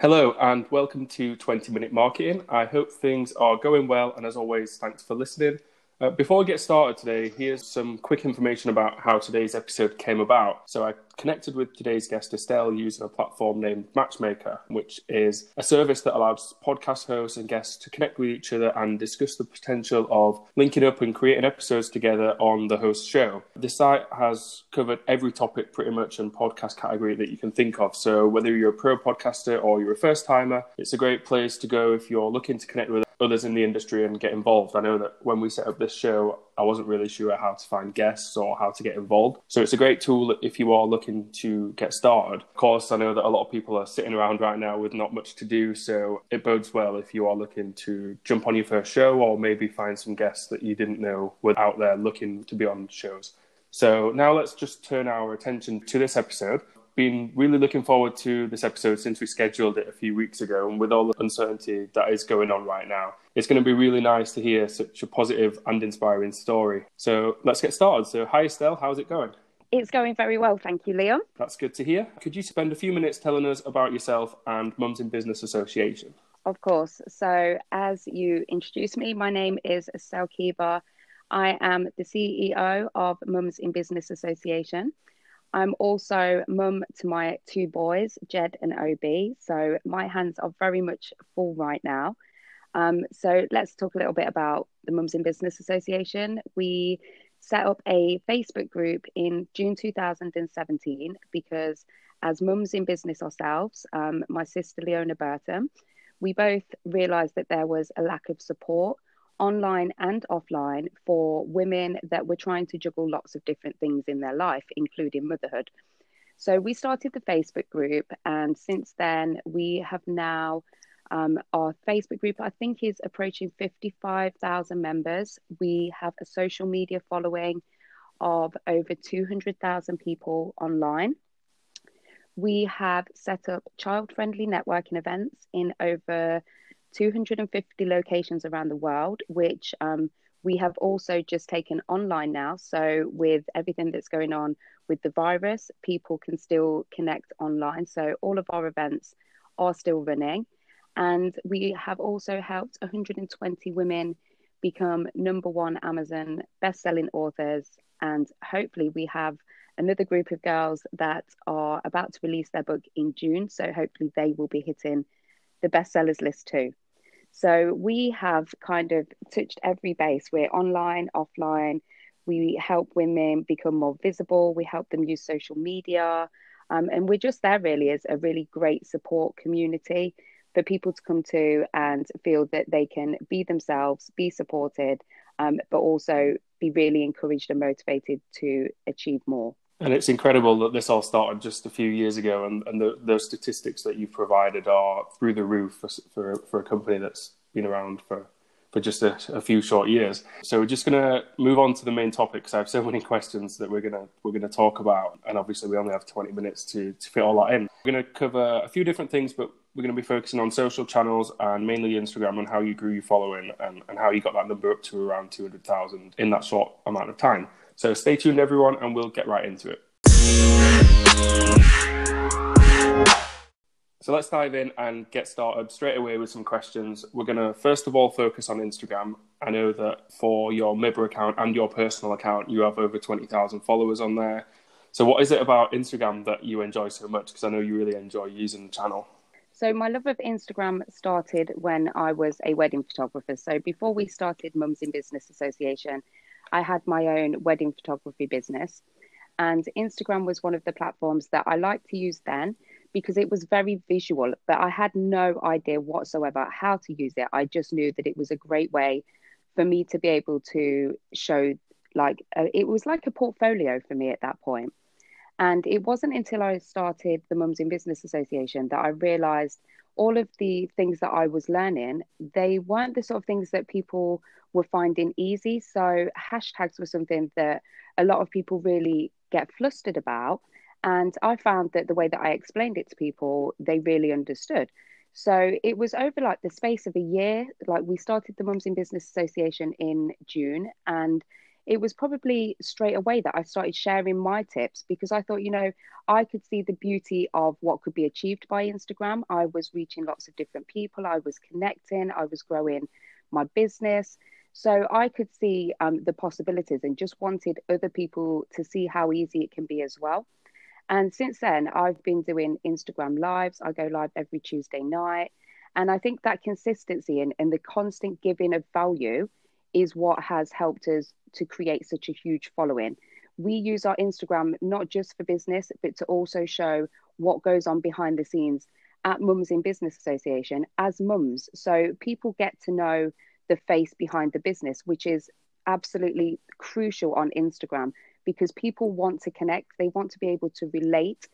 Hello and welcome to 20 Minute Marketing. I hope things are going well, and as always, thanks for listening. Uh, before we get started today, here's some quick information about how today's episode came about. So, I connected with today's guest Estelle using a platform named Matchmaker, which is a service that allows podcast hosts and guests to connect with each other and discuss the potential of linking up and creating episodes together on the host show. The site has covered every topic pretty much in podcast category that you can think of. So, whether you're a pro podcaster or you're a first timer, it's a great place to go if you're looking to connect with others in the industry and get involved. I know that when we set up this show, I wasn't really sure how to find guests or how to get involved. So it's a great tool if you are looking to get started. Of course, I know that a lot of people are sitting around right now with not much to do, so it bodes well if you are looking to jump on your first show or maybe find some guests that you didn't know were out there looking to be on shows. So now let's just turn our attention to this episode been really looking forward to this episode since we scheduled it a few weeks ago. And with all the uncertainty that is going on right now, it's going to be really nice to hear such a positive and inspiring story. So let's get started. So, hi, Estelle, how's it going? It's going very well, thank you, Leon. That's good to hear. Could you spend a few minutes telling us about yourself and Mums in Business Association? Of course. So, as you introduced me, my name is Estelle Keeba. I am the CEO of Mums in Business Association. I'm also mum to my two boys, Jed and Obi. So my hands are very much full right now. Um, so let's talk a little bit about the Mums in Business Association. We set up a Facebook group in June 2017 because, as mums in business ourselves, um, my sister Leona Burton, we both realised that there was a lack of support online and offline for women that were trying to juggle lots of different things in their life, including motherhood. So we started the Facebook group, and since then, we have now um, our Facebook group, I think, is approaching 55,000 members. We have a social media following of over 200,000 people online. We have set up child friendly networking events in over 250 locations around the world, which um, we have also just taken online now. So, with everything that's going on with the virus, people can still connect online. So, all of our events are still running. And we have also helped 120 women become number one Amazon best-selling authors. And hopefully, we have another group of girls that are about to release their book in June. So hopefully, they will be hitting the bestsellers list too. So we have kind of touched every base. We're online, offline. We help women become more visible. We help them use social media. Um, and we're just there really as a really great support community for people to come to and feel that they can be themselves, be supported, um, but also be really encouraged and motivated to achieve more. And it's incredible that this all started just a few years ago, and, and the, the statistics that you've provided are through the roof for, for, for a company that's been around for, for just a, a few short years. So we're just going to move on to the main topic because I have so many questions that we're going to we're to talk about, and obviously we only have 20 minutes to, to fit all that in. We're going to cover a few different things, but we're going to be focusing on social channels and mainly Instagram and how you grew your following and, and how you got that number up to around 200,000 in that short amount of time. So stay tuned, everyone, and we'll get right into it. So let's dive in and get started straight away with some questions. We're going to first of all focus on Instagram. I know that for your MIBA account and your personal account, you have over 20,000 followers on there. So, what is it about Instagram that you enjoy so much? Because I know you really enjoy using the channel. So, my love of Instagram started when I was a wedding photographer. So, before we started Mums in Business Association, I had my own wedding photography business. And Instagram was one of the platforms that I liked to use then because it was very visual, but I had no idea whatsoever how to use it. I just knew that it was a great way for me to be able to show, like, it was like a portfolio for me at that point. And it wasn't until I started the Mums in Business Association that I realized all of the things that I was learning, they weren't the sort of things that people were finding easy. So hashtags were something that a lot of people really get flustered about. And I found that the way that I explained it to people, they really understood. So it was over like the space of a year. Like we started the Mums in Business Association in June, and it was probably straight away that I started sharing my tips because I thought, you know, I could see the beauty of what could be achieved by Instagram. I was reaching lots of different people, I was connecting, I was growing my business. So I could see um, the possibilities and just wanted other people to see how easy it can be as well. And since then, I've been doing Instagram lives. I go live every Tuesday night. And I think that consistency and, and the constant giving of value is what has helped us to create such a huge following. We use our Instagram not just for business, but to also show what goes on behind the scenes at Mums in Business Association as mums. So people get to know the face behind the business, which is absolutely crucial on Instagram because people want to connect, they want to be able to relate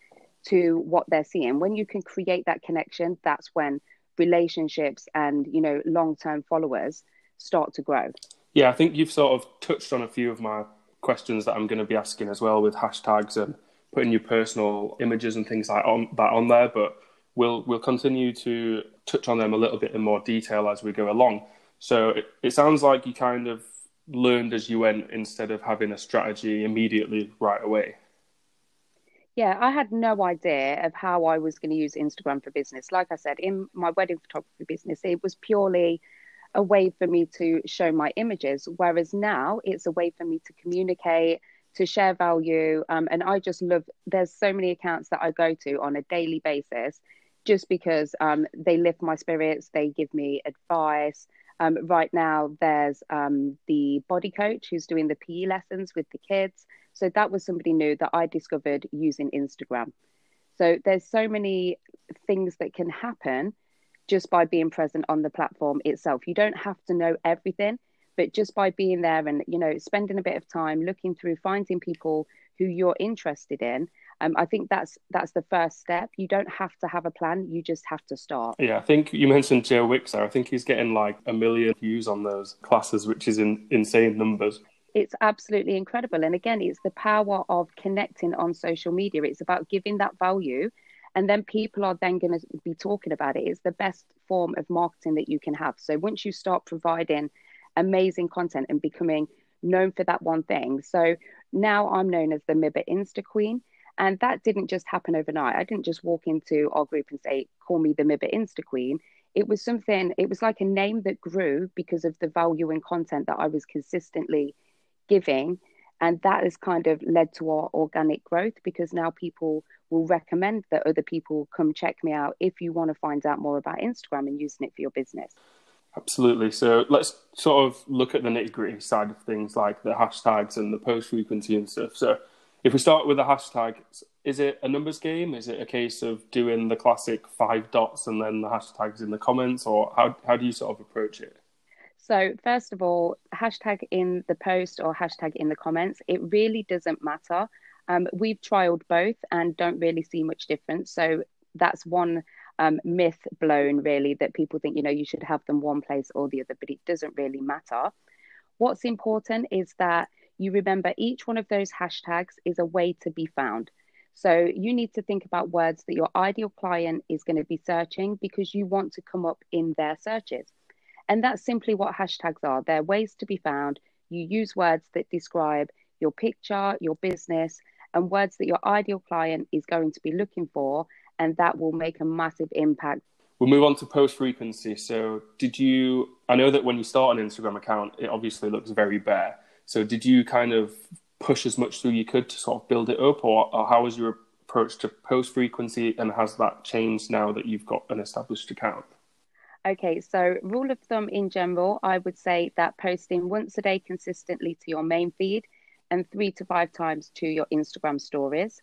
to what they're seeing. When you can create that connection, that's when relationships and, you know, long-term followers start to grow. Yeah, I think you've sort of touched on a few of my questions that I'm going to be asking as well with hashtags and putting your personal images and things like on, that on there, but we'll we'll continue to touch on them a little bit in more detail as we go along. So it, it sounds like you kind of learned as you went instead of having a strategy immediately right away. Yeah, I had no idea of how I was going to use Instagram for business. Like I said, in my wedding photography business, it was purely a way for me to show my images. Whereas now it's a way for me to communicate, to share value. Um, and I just love, there's so many accounts that I go to on a daily basis just because um, they lift my spirits, they give me advice. Um, right now, there's um, the body coach who's doing the PE lessons with the kids. So that was somebody new that I discovered using Instagram. So there's so many things that can happen just by being present on the platform itself. You don't have to know everything, but just by being there and you know spending a bit of time looking through, finding people who you're interested in, um, I think that's that's the first step. You don't have to have a plan; you just have to start. Yeah, I think you mentioned Joe Wicks. there. I think he's getting like a million views on those classes, which is in insane numbers. It's absolutely incredible, and again, it's the power of connecting on social media. It's about giving that value, and then people are then going to be talking about it. It's the best form of marketing that you can have. So once you start providing amazing content and becoming known for that one thing, so now I'm known as the MIBA Insta Queen and that didn't just happen overnight. I didn't just walk into our group and say, call me the MIBA Insta Queen. It was something, it was like a name that grew because of the value and content that I was consistently giving. And that has kind of led to our organic growth because now people will recommend that other people come check me out if you want to find out more about Instagram and using it for your business. Absolutely. So let's sort of look at the nitty gritty side of things like the hashtags and the post frequency and stuff. So if we start with the hashtag, is it a numbers game? Is it a case of doing the classic five dots and then the hashtags in the comments, or how how do you sort of approach it? So first of all, hashtag in the post or hashtag in the comments, it really doesn't matter. Um, we've trialed both and don't really see much difference. So that's one um, myth blown, really, that people think you know you should have them one place or the other, but it doesn't really matter. What's important is that you remember each one of those hashtags is a way to be found. So you need to think about words that your ideal client is going to be searching because you want to come up in their searches. And that's simply what hashtags are. They're ways to be found. You use words that describe your picture, your business, and words that your ideal client is going to be looking for. And that will make a massive impact. We'll move on to post frequency. So, did you? I know that when you start an Instagram account, it obviously looks very bare. So did you kind of push as much through you could to sort of build it up, or, or how was your approach to post frequency, and has that changed now that you've got an established account? Okay, so rule of thumb in general, I would say that posting once a day consistently to your main feed and three to five times to your Instagram stories.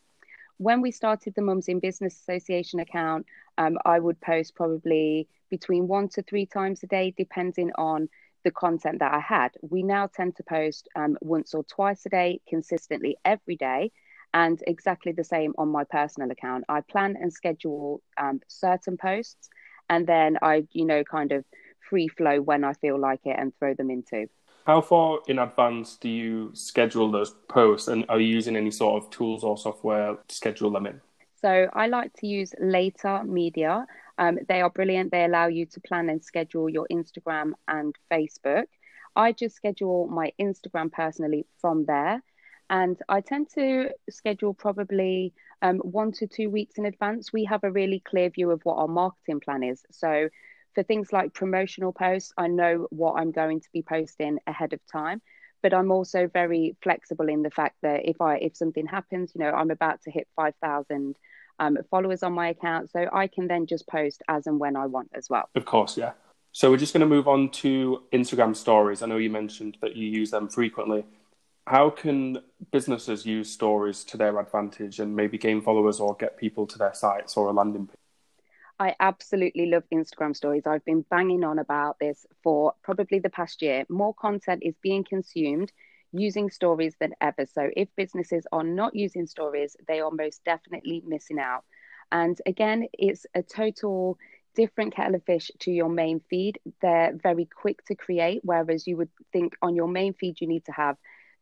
When we started the Mums in Business Association account, um, I would post probably between one to three times a day, depending on the content that I had. We now tend to post um, once or twice a day, consistently every day, and exactly the same on my personal account. I plan and schedule um, certain posts, and then I, you know, kind of free flow when I feel like it and throw them into. How far in advance do you schedule those posts, and are you using any sort of tools or software to schedule them in? So I like to use Later Media. Um, they are brilliant. They allow you to plan and schedule your Instagram and Facebook. I just schedule my Instagram personally from there. And I tend to schedule probably um, one to two weeks in advance. We have a really clear view of what our marketing plan is. So for things like promotional posts, I know what I'm going to be posting ahead of time. But I'm also very flexible in the fact that if I if something happens, you know, I'm about to hit five thousand um, followers on my account, so I can then just post as and when I want as well. Of course, yeah. So we're just going to move on to Instagram stories. I know you mentioned that you use them frequently. How can businesses use stories to their advantage and maybe gain followers or get people to their sites or a landing page? I absolutely love Instagram stories. I've been banging on about this for probably the past year. More content is being consumed using stories than ever. So if businesses are not using stories, they are most definitely missing out. And again, it's a total different kettle of fish to your main feed. They're very quick to create, whereas you would think on your main feed, you need to have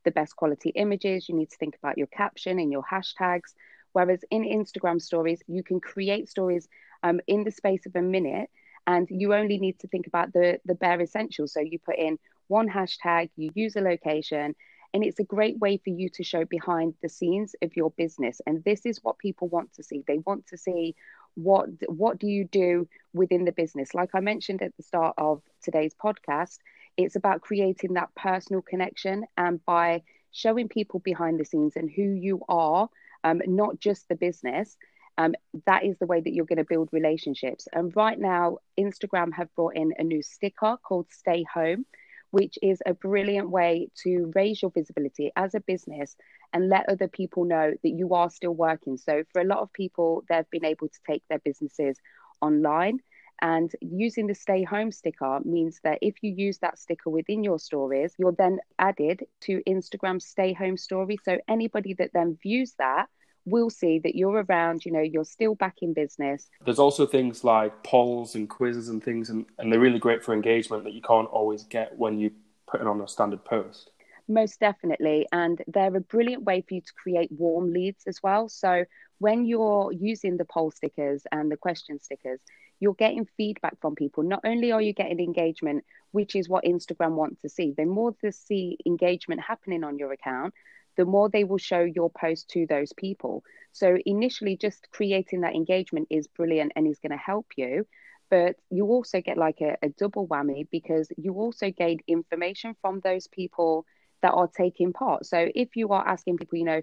the best quality images, you need to think about your caption and your hashtags. Whereas in Instagram stories, you can create stories um, in the space of a minute and you only need to think about the, the bare essentials. So you put in one hashtag, you use a location, and it's a great way for you to show behind the scenes of your business. And this is what people want to see. They want to see what what do you do within the business like i mentioned at the start of today's podcast it's about creating that personal connection and by showing people behind the scenes and who you are, um, not just the business. Um, that is the way that you're going to build relationships. And right now, Instagram have brought in a new sticker called Stay Home, which is a brilliant way to raise your visibility as a business and let other people know that you are still working. So, for a lot of people, they've been able to take their businesses online and using the stay home sticker means that if you use that sticker within your stories, you're then added to Instagram stay home story. So anybody that then views that will see that you're around, you know, you're still back in business. There's also things like polls and quizzes and things, and, and they're really great for engagement that you can't always get when you put it on a standard post. Most definitely. And they're a brilliant way for you to create warm leads as well. So when you're using the poll stickers and the question stickers, you're getting feedback from people. Not only are you getting engagement, which is what Instagram wants to see, the more they see engagement happening on your account, the more they will show your post to those people. So initially, just creating that engagement is brilliant and is going to help you. But you also get like a, a double whammy because you also gain information from those people that are taking part. So if you are asking people, you know,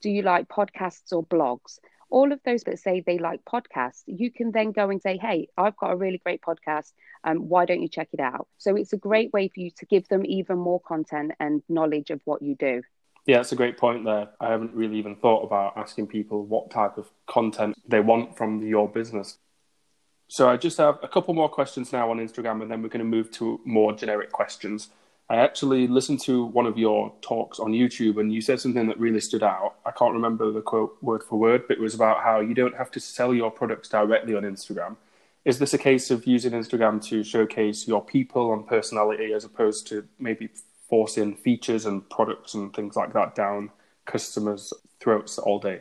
do you like podcasts or blogs? All of those that say they like podcasts, you can then go and say, Hey, I've got a really great podcast. Um, why don't you check it out? So it's a great way for you to give them even more content and knowledge of what you do. Yeah, that's a great point there. I haven't really even thought about asking people what type of content they want from your business. So I just have a couple more questions now on Instagram, and then we're going to move to more generic questions. I actually listened to one of your talks on YouTube, and you said something that really stood out. I can't remember the quote word for word, but it was about how you don't have to sell your products directly on Instagram. Is this a case of using Instagram to showcase your people and personality as opposed to maybe forcing features and products and things like that down customers' throats all day?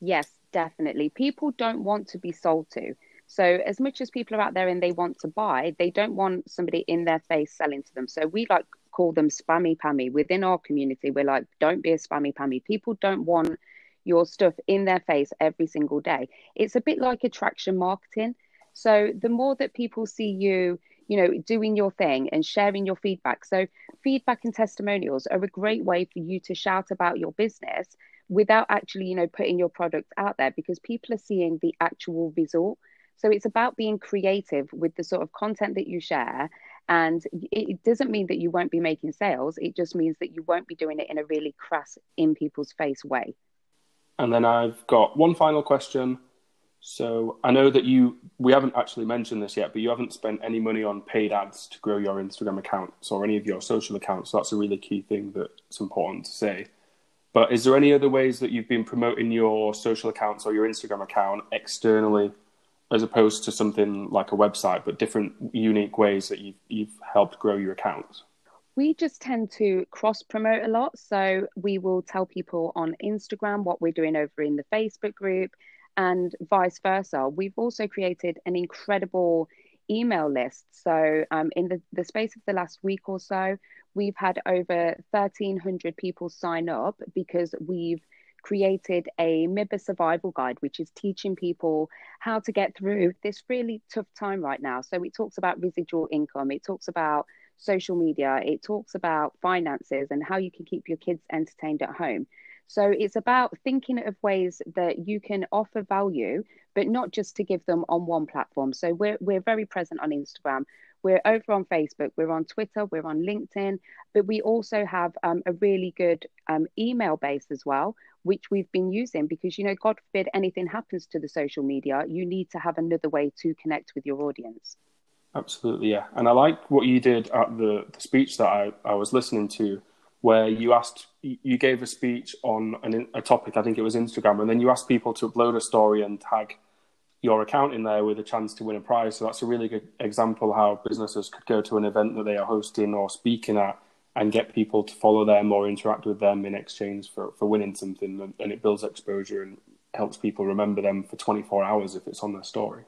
Yes, definitely. People don't want to be sold to. So, as much as people are out there and they want to buy, they don't want somebody in their face selling to them. So, we like call them spammy pammy. Within our community, we're like, don't be a spammy pammy. People don't want your stuff in their face every single day. It's a bit like attraction marketing. So the more that people see you, you know, doing your thing and sharing your feedback. So feedback and testimonials are a great way for you to shout about your business without actually, you know, putting your product out there because people are seeing the actual result. So it's about being creative with the sort of content that you share and it doesn't mean that you won't be making sales. It just means that you won't be doing it in a really crass, in people's face way. And then I've got one final question. So I know that you, we haven't actually mentioned this yet, but you haven't spent any money on paid ads to grow your Instagram accounts or any of your social accounts. So that's a really key thing that's important to say. But is there any other ways that you've been promoting your social accounts or your Instagram account externally as opposed to something like a website, but different unique ways that you've, you've helped grow your accounts? We just tend to cross promote a lot. So we will tell people on Instagram what we're doing over in the Facebook group and vice versa. We've also created an incredible email list. So, um, in the, the space of the last week or so, we've had over 1,300 people sign up because we've created a MIBA survival guide, which is teaching people how to get through this really tough time right now. So it talks about residual income, it talks about social media, it talks about finances and how you can keep your kids entertained at home. So it's about thinking of ways that you can offer value, but not just to give them on one platform. So we're we're very present on Instagram. We're over on Facebook, we're on Twitter, we're on LinkedIn, but we also have um, a really good um, email base as well, which we've been using because, you know, God forbid anything happens to the social media, you need to have another way to connect with your audience. Absolutely, yeah. And I like what you did at the, the speech that I, I was listening to, where you asked, you gave a speech on an, a topic, I think it was Instagram, and then you asked people to upload a story and tag your account in there with a chance to win a prize. So that's a really good example how businesses could go to an event that they are hosting or speaking at and get people to follow them or interact with them in exchange for, for winning something. And it builds exposure and helps people remember them for 24 hours if it's on their story.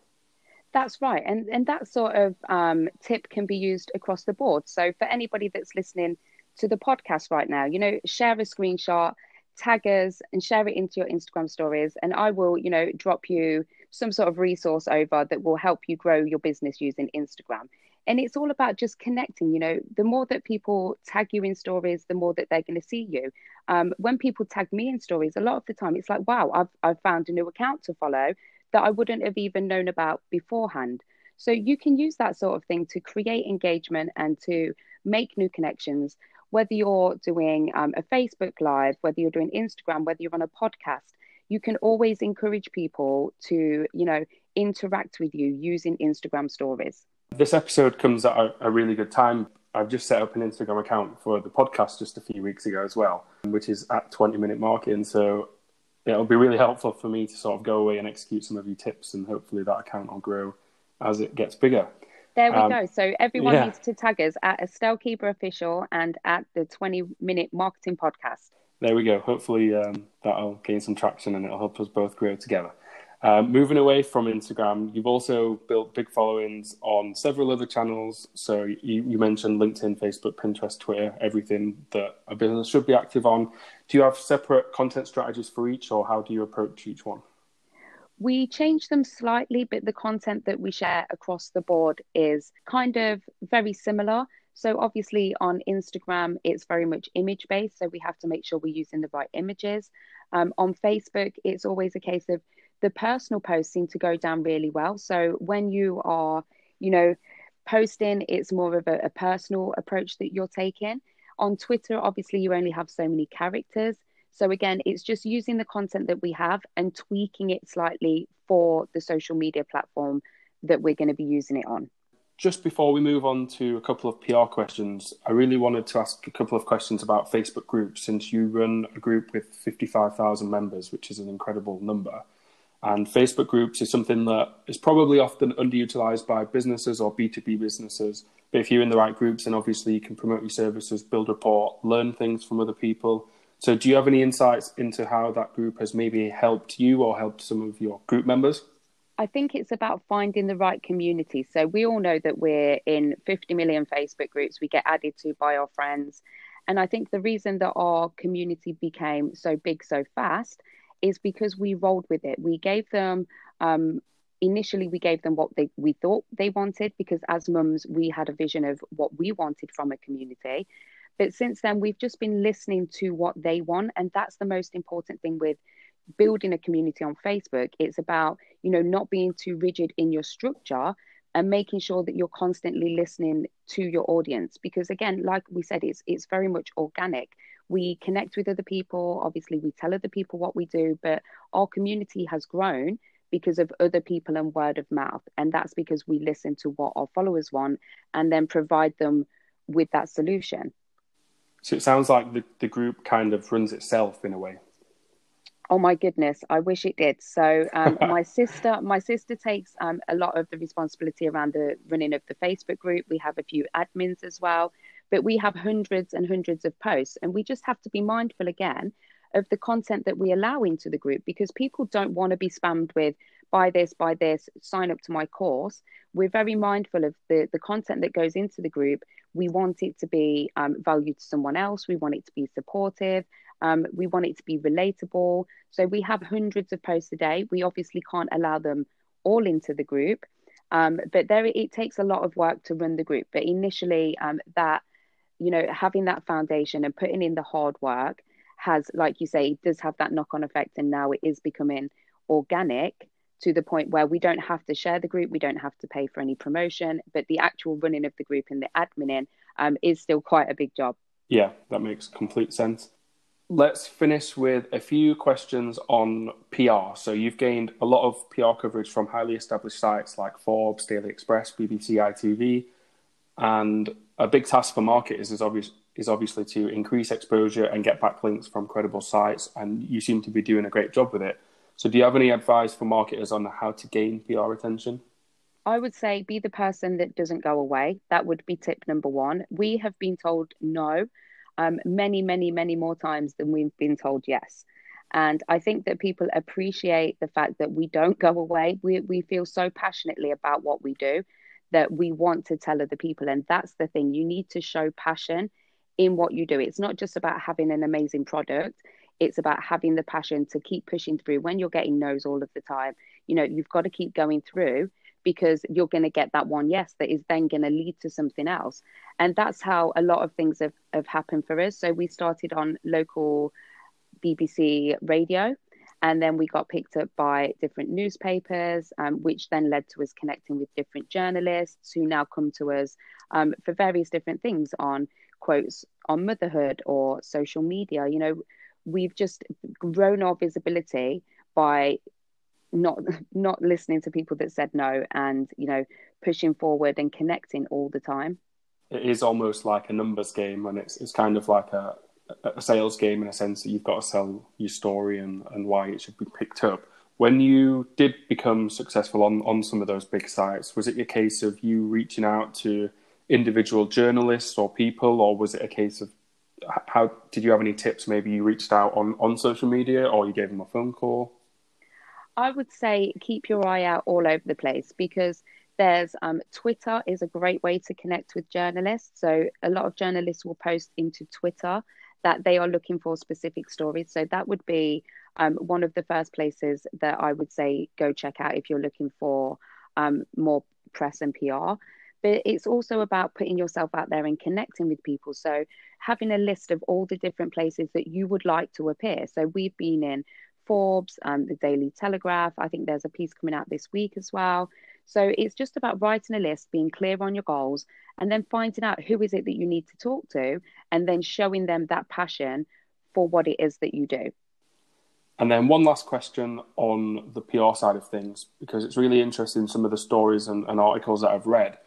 That's right. And, and that sort of um, tip can be used across the board. So for anybody that's listening to the podcast right now, you know, share a screenshot, tag us and share it into your Instagram stories. And I will, you know, drop you some sort of resource over that will help you grow your business using Instagram. And it's all about just connecting. You know, the more that people tag you in stories, the more that they're going to see you. Um, when people tag me in stories, a lot of the time it's like, wow, I've, I've found a new account to follow that I wouldn't have even known about beforehand. So you can use that sort of thing to create engagement and to make new connections, whether you're doing um, a Facebook Live, whether you're doing Instagram, whether you're on a podcast you can always encourage people to, you know, interact with you using Instagram stories. This episode comes at a, a really good time. I've just set up an Instagram account for the podcast just a few weeks ago as well, which is at 20 minute marketing. So it'll be really helpful for me to sort of go away and execute some of your tips, and hopefully that account will grow as it gets bigger. There we um, go. So everyone yeah. needs to tag us at Estelle Keeba Official and at the 20 Minute Marketing Podcast there we go. Hopefully um, that'll gain some traction and it'll help us both grow together. Um, moving away from Instagram, you've also built big followings on several other channels. So you, you, mentioned LinkedIn, Facebook, Pinterest, Twitter, everything that a business should be active on. Do you have separate content strategies for each, or how do you approach each one? We change them slightly, but the content that we share across the board is kind of very similar. So obviously on Instagram, it's very much image based. So we have to make sure we're using the right images. Um, on Facebook, it's always a case of the personal posts seem to go down really well. So when you are, you know, posting, it's more of a, a personal approach that you're taking. On Twitter, obviously, you only have so many characters. So again, it's just using the content that we have and tweaking it slightly for the social media platform that we're going to be using it on just before we move on to a couple of PR questions, I really wanted to ask a couple of questions about Facebook groups since you run a group with 55,000 members, which is an incredible number. And Facebook groups is something that is probably often underutilized by businesses or B2B businesses. But if you're in the right groups, then obviously you can promote your services, build rapport, learn things from other people. So, do you have any insights into how that group has maybe helped you or helped some of your group members? I think it's about finding the right community. So we all know that we're in 50 million Facebook groups, we get added to by our friends. And I think the reason that our community became so big so fast is because we rolled with it. We gave them, um, initially, we gave them what they, we thought they wanted because as mums, we had a vision of what we wanted from a community. But since then, we've just been listening to what they want. And that's the most important thing with building a community on Facebook, it's about, you know, not being too rigid in your structure and making sure that you're constantly listening to your audience. Because again, like we said, it's it's very much organic. We connect with other people, obviously we tell other people what we do, but our community has grown because of other people and word of mouth. And that's because we listen to what our followers want and then provide them with that solution. So it sounds like the, the group kind of runs itself in a way. Oh my goodness, I wish it did. So um, my sister, my sister takes um, a lot of the responsibility around the running of the Facebook group. We have a few admins as well, but we have hundreds and hundreds of posts, and we just have to be mindful again of the content that we allow into the group because people don't want to be spammed with buy this, buy this, sign up to my course. We're very mindful of the, the content that goes into the group. We want it to be um, valued to someone else. We want it to be supportive. Um, we want it to be relatable. So we have hundreds of posts a day. We obviously can't allow them all into the group, um, but there it takes a lot of work to run the group. But initially, um, that you know, having that foundation and putting in the hard work has, like you say, does have that knock on effect, and now it is becoming organic to the point where we don't have to share the group, we don't have to pay for any promotion, but the actual running of the group and the admin um, is still quite a big job. Yeah, that makes complete sense. Let's finish with a few questions on PR. So, you've gained a lot of PR coverage from highly established sites like Forbes, Daily Express, BBC, ITV, and a big task for marketers is, obvious, is obviously to increase exposure and get backlinks from credible sites, and you seem to be doing a great job with it. So, do you have any advice for marketers on how to gain PR attention? I would say be the person that doesn't go away. That would be tip number one. We have been told no um, many, many, many more times than we've been told yes. And I think that people appreciate the fact that we don't go away. We, we feel so passionately about what we do that we want to tell other people. And that's the thing. You need to show passion in what you do. It's not just about having an amazing product, it's about having the passion to keep pushing through when you're getting no's all of the time. You know, you've got to keep going through because you're going to get that one yes that is then going to lead to something else. And that's how a lot of things have, have happened for us. So we started on local BBC radio and then we got picked up by different newspapers, um, which then led to us connecting with different journalists who now come to us um, for various different things on quotes on motherhood or social media. You know, we've just grown our visibility by not not listening to people that said no and you know pushing forward and connecting all the time it is almost like a numbers game and it's it's kind of like a a sales game in a sense that you've got to sell your story and, and why it should be picked up. When you did become successful on, on some of those big sites, was it a case of you reaching out to individual journalists or people, or was it a case of how did you have any tips? Maybe you reached out on, on social media or you gave them a phone call? I would say keep your eye out all over the place because there's um, Twitter is a great way to connect with journalists. So a lot of journalists will post into Twitter that they are looking for specific stories. So that would be um, one of the first places that I would say go check out if you're looking for um, more press and PR. But it's also about putting yourself out there and connecting with people. So having a list of all the different places that you would like to appear. So we've been in Forbes, um, the Daily Telegraph. I think there's a piece coming out this week as well. So it's just about writing a list, being clear on your goals, and then finding out who is it that you need to talk to, and then showing them that passion for what it is that you do. And then one last question on the PR side of things, because it's really interesting. Some of the stories and, and articles that I've read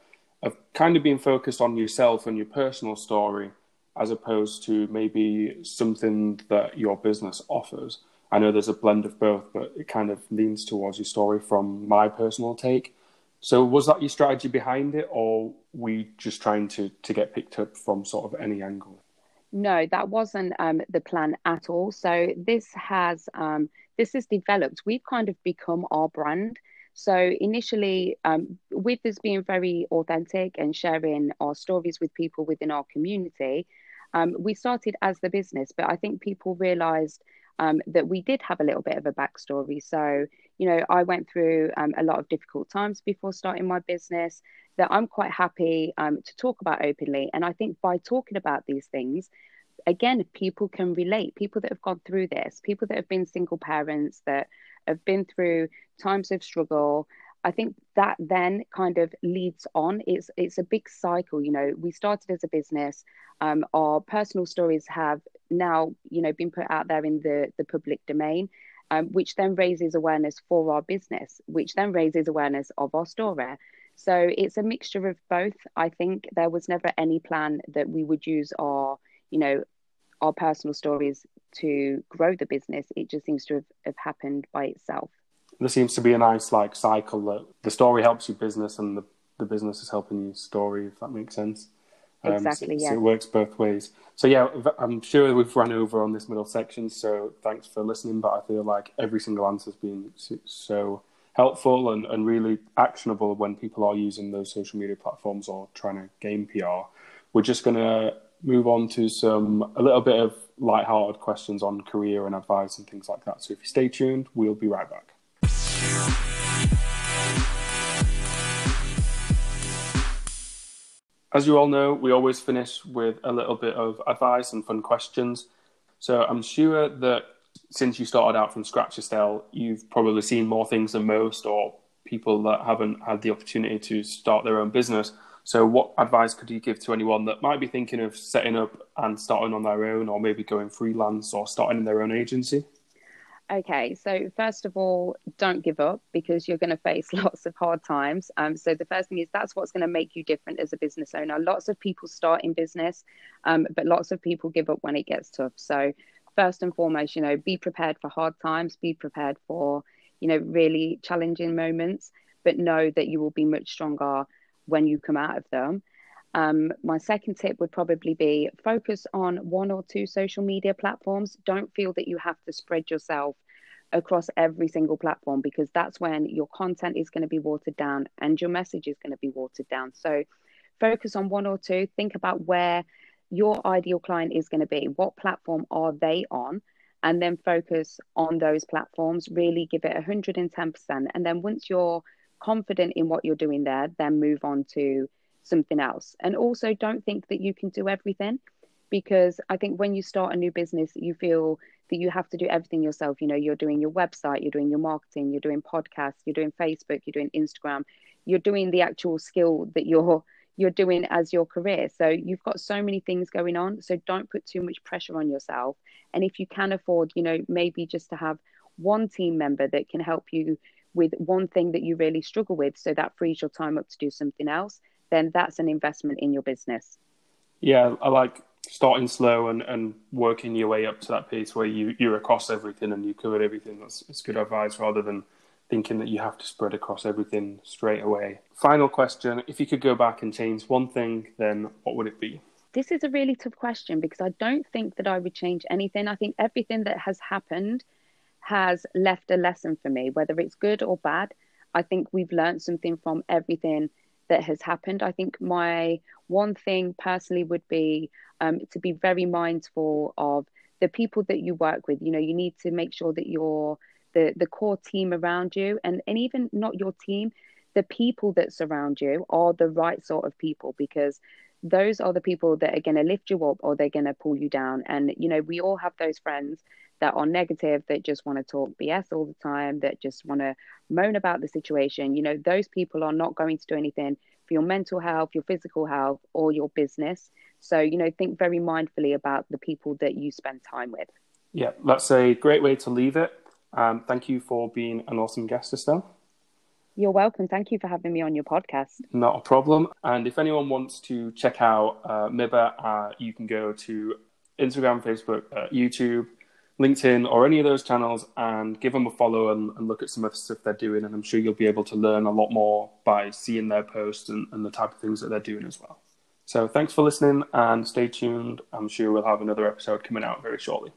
have kind of been focused on yourself and your personal story, as opposed to maybe something that your business offers. I know there's a blend of both, but it kind of leans towards your story from my personal take. So was that your strategy behind it, or were you just trying to to get picked up from sort of any angle? No, that wasn't um, the plan at all. So this has um, this is developed. We've kind of become our brand. So initially, um, with us being very authentic and sharing our stories with people within our community, um, we started as the business. But I think people realised um, that we did have a little bit of a backstory. So, you know, I went through um, a lot of difficult times before starting my business that I'm quite happy um, to talk about openly. And I think by talking about these things, again, people can relate. People that have gone through this, people that have been single parents, that have been through times of struggle. I think that then kind of leads on. It's it's a big cycle. You know, we started as a business. Um, our personal stories have now, you know, been put out there in the the public domain, um, which then raises awareness for our business, which then raises awareness of our store. So it's a mixture of both. I think there was never any plan that we would use our, you know, our personal stories to grow the business. It just seems to have, have happened by itself. There seems to be a nice like cycle that the story helps your business and the, the business is helping you story, if that makes sense. Um, exactly. So, yeah. so, it works both ways. So yeah, I'm sure we've run over on this middle section. So thanks for listening. But I feel like every single answer has been so helpful and, and really actionable when people are using those social media platforms or trying to gain PR. We're just going to move on to some a little bit of light-hearted questions on career and advice and things like that. So if you stay tuned, we'll be right back. As you all know, we always finish with a little bit of advice and fun questions. So I'm sure that since you started out from scratch, Estelle, you've probably seen more things than most, or people that haven't had the opportunity to start their own business. So, what advice could you give to anyone that might be thinking of setting up and starting on their own, or maybe going freelance or starting in their own agency? Okay, so first of all, don't give up because you're going to face lots of hard times. Um, so the first thing is that's what's going to make you different as a business owner. Lots of people start in business, um, but lots of people give up when it gets tough. So first and foremost, you know, be prepared for hard times, be prepared for you know really challenging moments, but know that you will be much stronger when you come out of them. Um, my second tip would probably be focus on one or two social media platforms. Don't feel that you have to spread yourself across every single platform because that's when your content is going to be watered down and your message is going to be watered down. So focus on one or two. Think about where your ideal client is going to be. What platform are they on? And then focus on those platforms. Really give it 110%. And then once you're confident in what you're doing there, then move on to something else. And also, don't think that you can do everything because I think when you start a new business, you feel that you have to do everything yourself. You know, you're doing your website, you're doing your marketing, you're doing podcasts, you're doing Facebook, you're doing Instagram, you're doing the actual skill that you're you're doing as your career. So you've got so many things going on. So don't put too much pressure on yourself. And if you can afford, you know, maybe just to have one team member that can help you with one thing that you really struggle with, so that frees your time up to do something else, then that's an investment in your business. Yeah, I like starting slow and, and working your way up to that piece where you, you're across everything and you covered everything. That's, that's good advice rather than thinking that you have to spread across everything straight away. Final question If you could go back and change one thing, then what would it be? This is a really tough question because I don't think that I would change anything. I think everything that has happened has left a lesson for me, whether it's good or bad. I think we've learned something from everything that has happened. I think my one thing personally would be um, to be very mindful of the people that you work with. You know, you need to make sure that you're the the core team around you, and and even not your team, the people that surround you are the right sort of people because those are the people that are going to lift you up or they're going to pull you down. And you know, we all have those friends that are negative, that just want to talk BS all the time, that just want to moan about the situation. You know, those people are not going to do anything for your mental health, your physical health, or your business. So, you know, think very mindfully about the people that you spend time with. Yeah, that's a great way to leave it. Um, thank you for being an awesome guest, Estelle. You're welcome. Thank you for having me on your podcast. Not a problem. And if anyone wants to check out uh, MIBA, uh, you can go to Instagram, Facebook, uh, YouTube, LinkedIn, or any of those channels and give them a follow and, and, look at some of the stuff they're doing. And I'm sure you'll be able to learn a lot more by seeing their posts and, and the type of things that they're doing as well. So thanks for listening and stay tuned. I'm sure we'll have another episode coming out very shortly.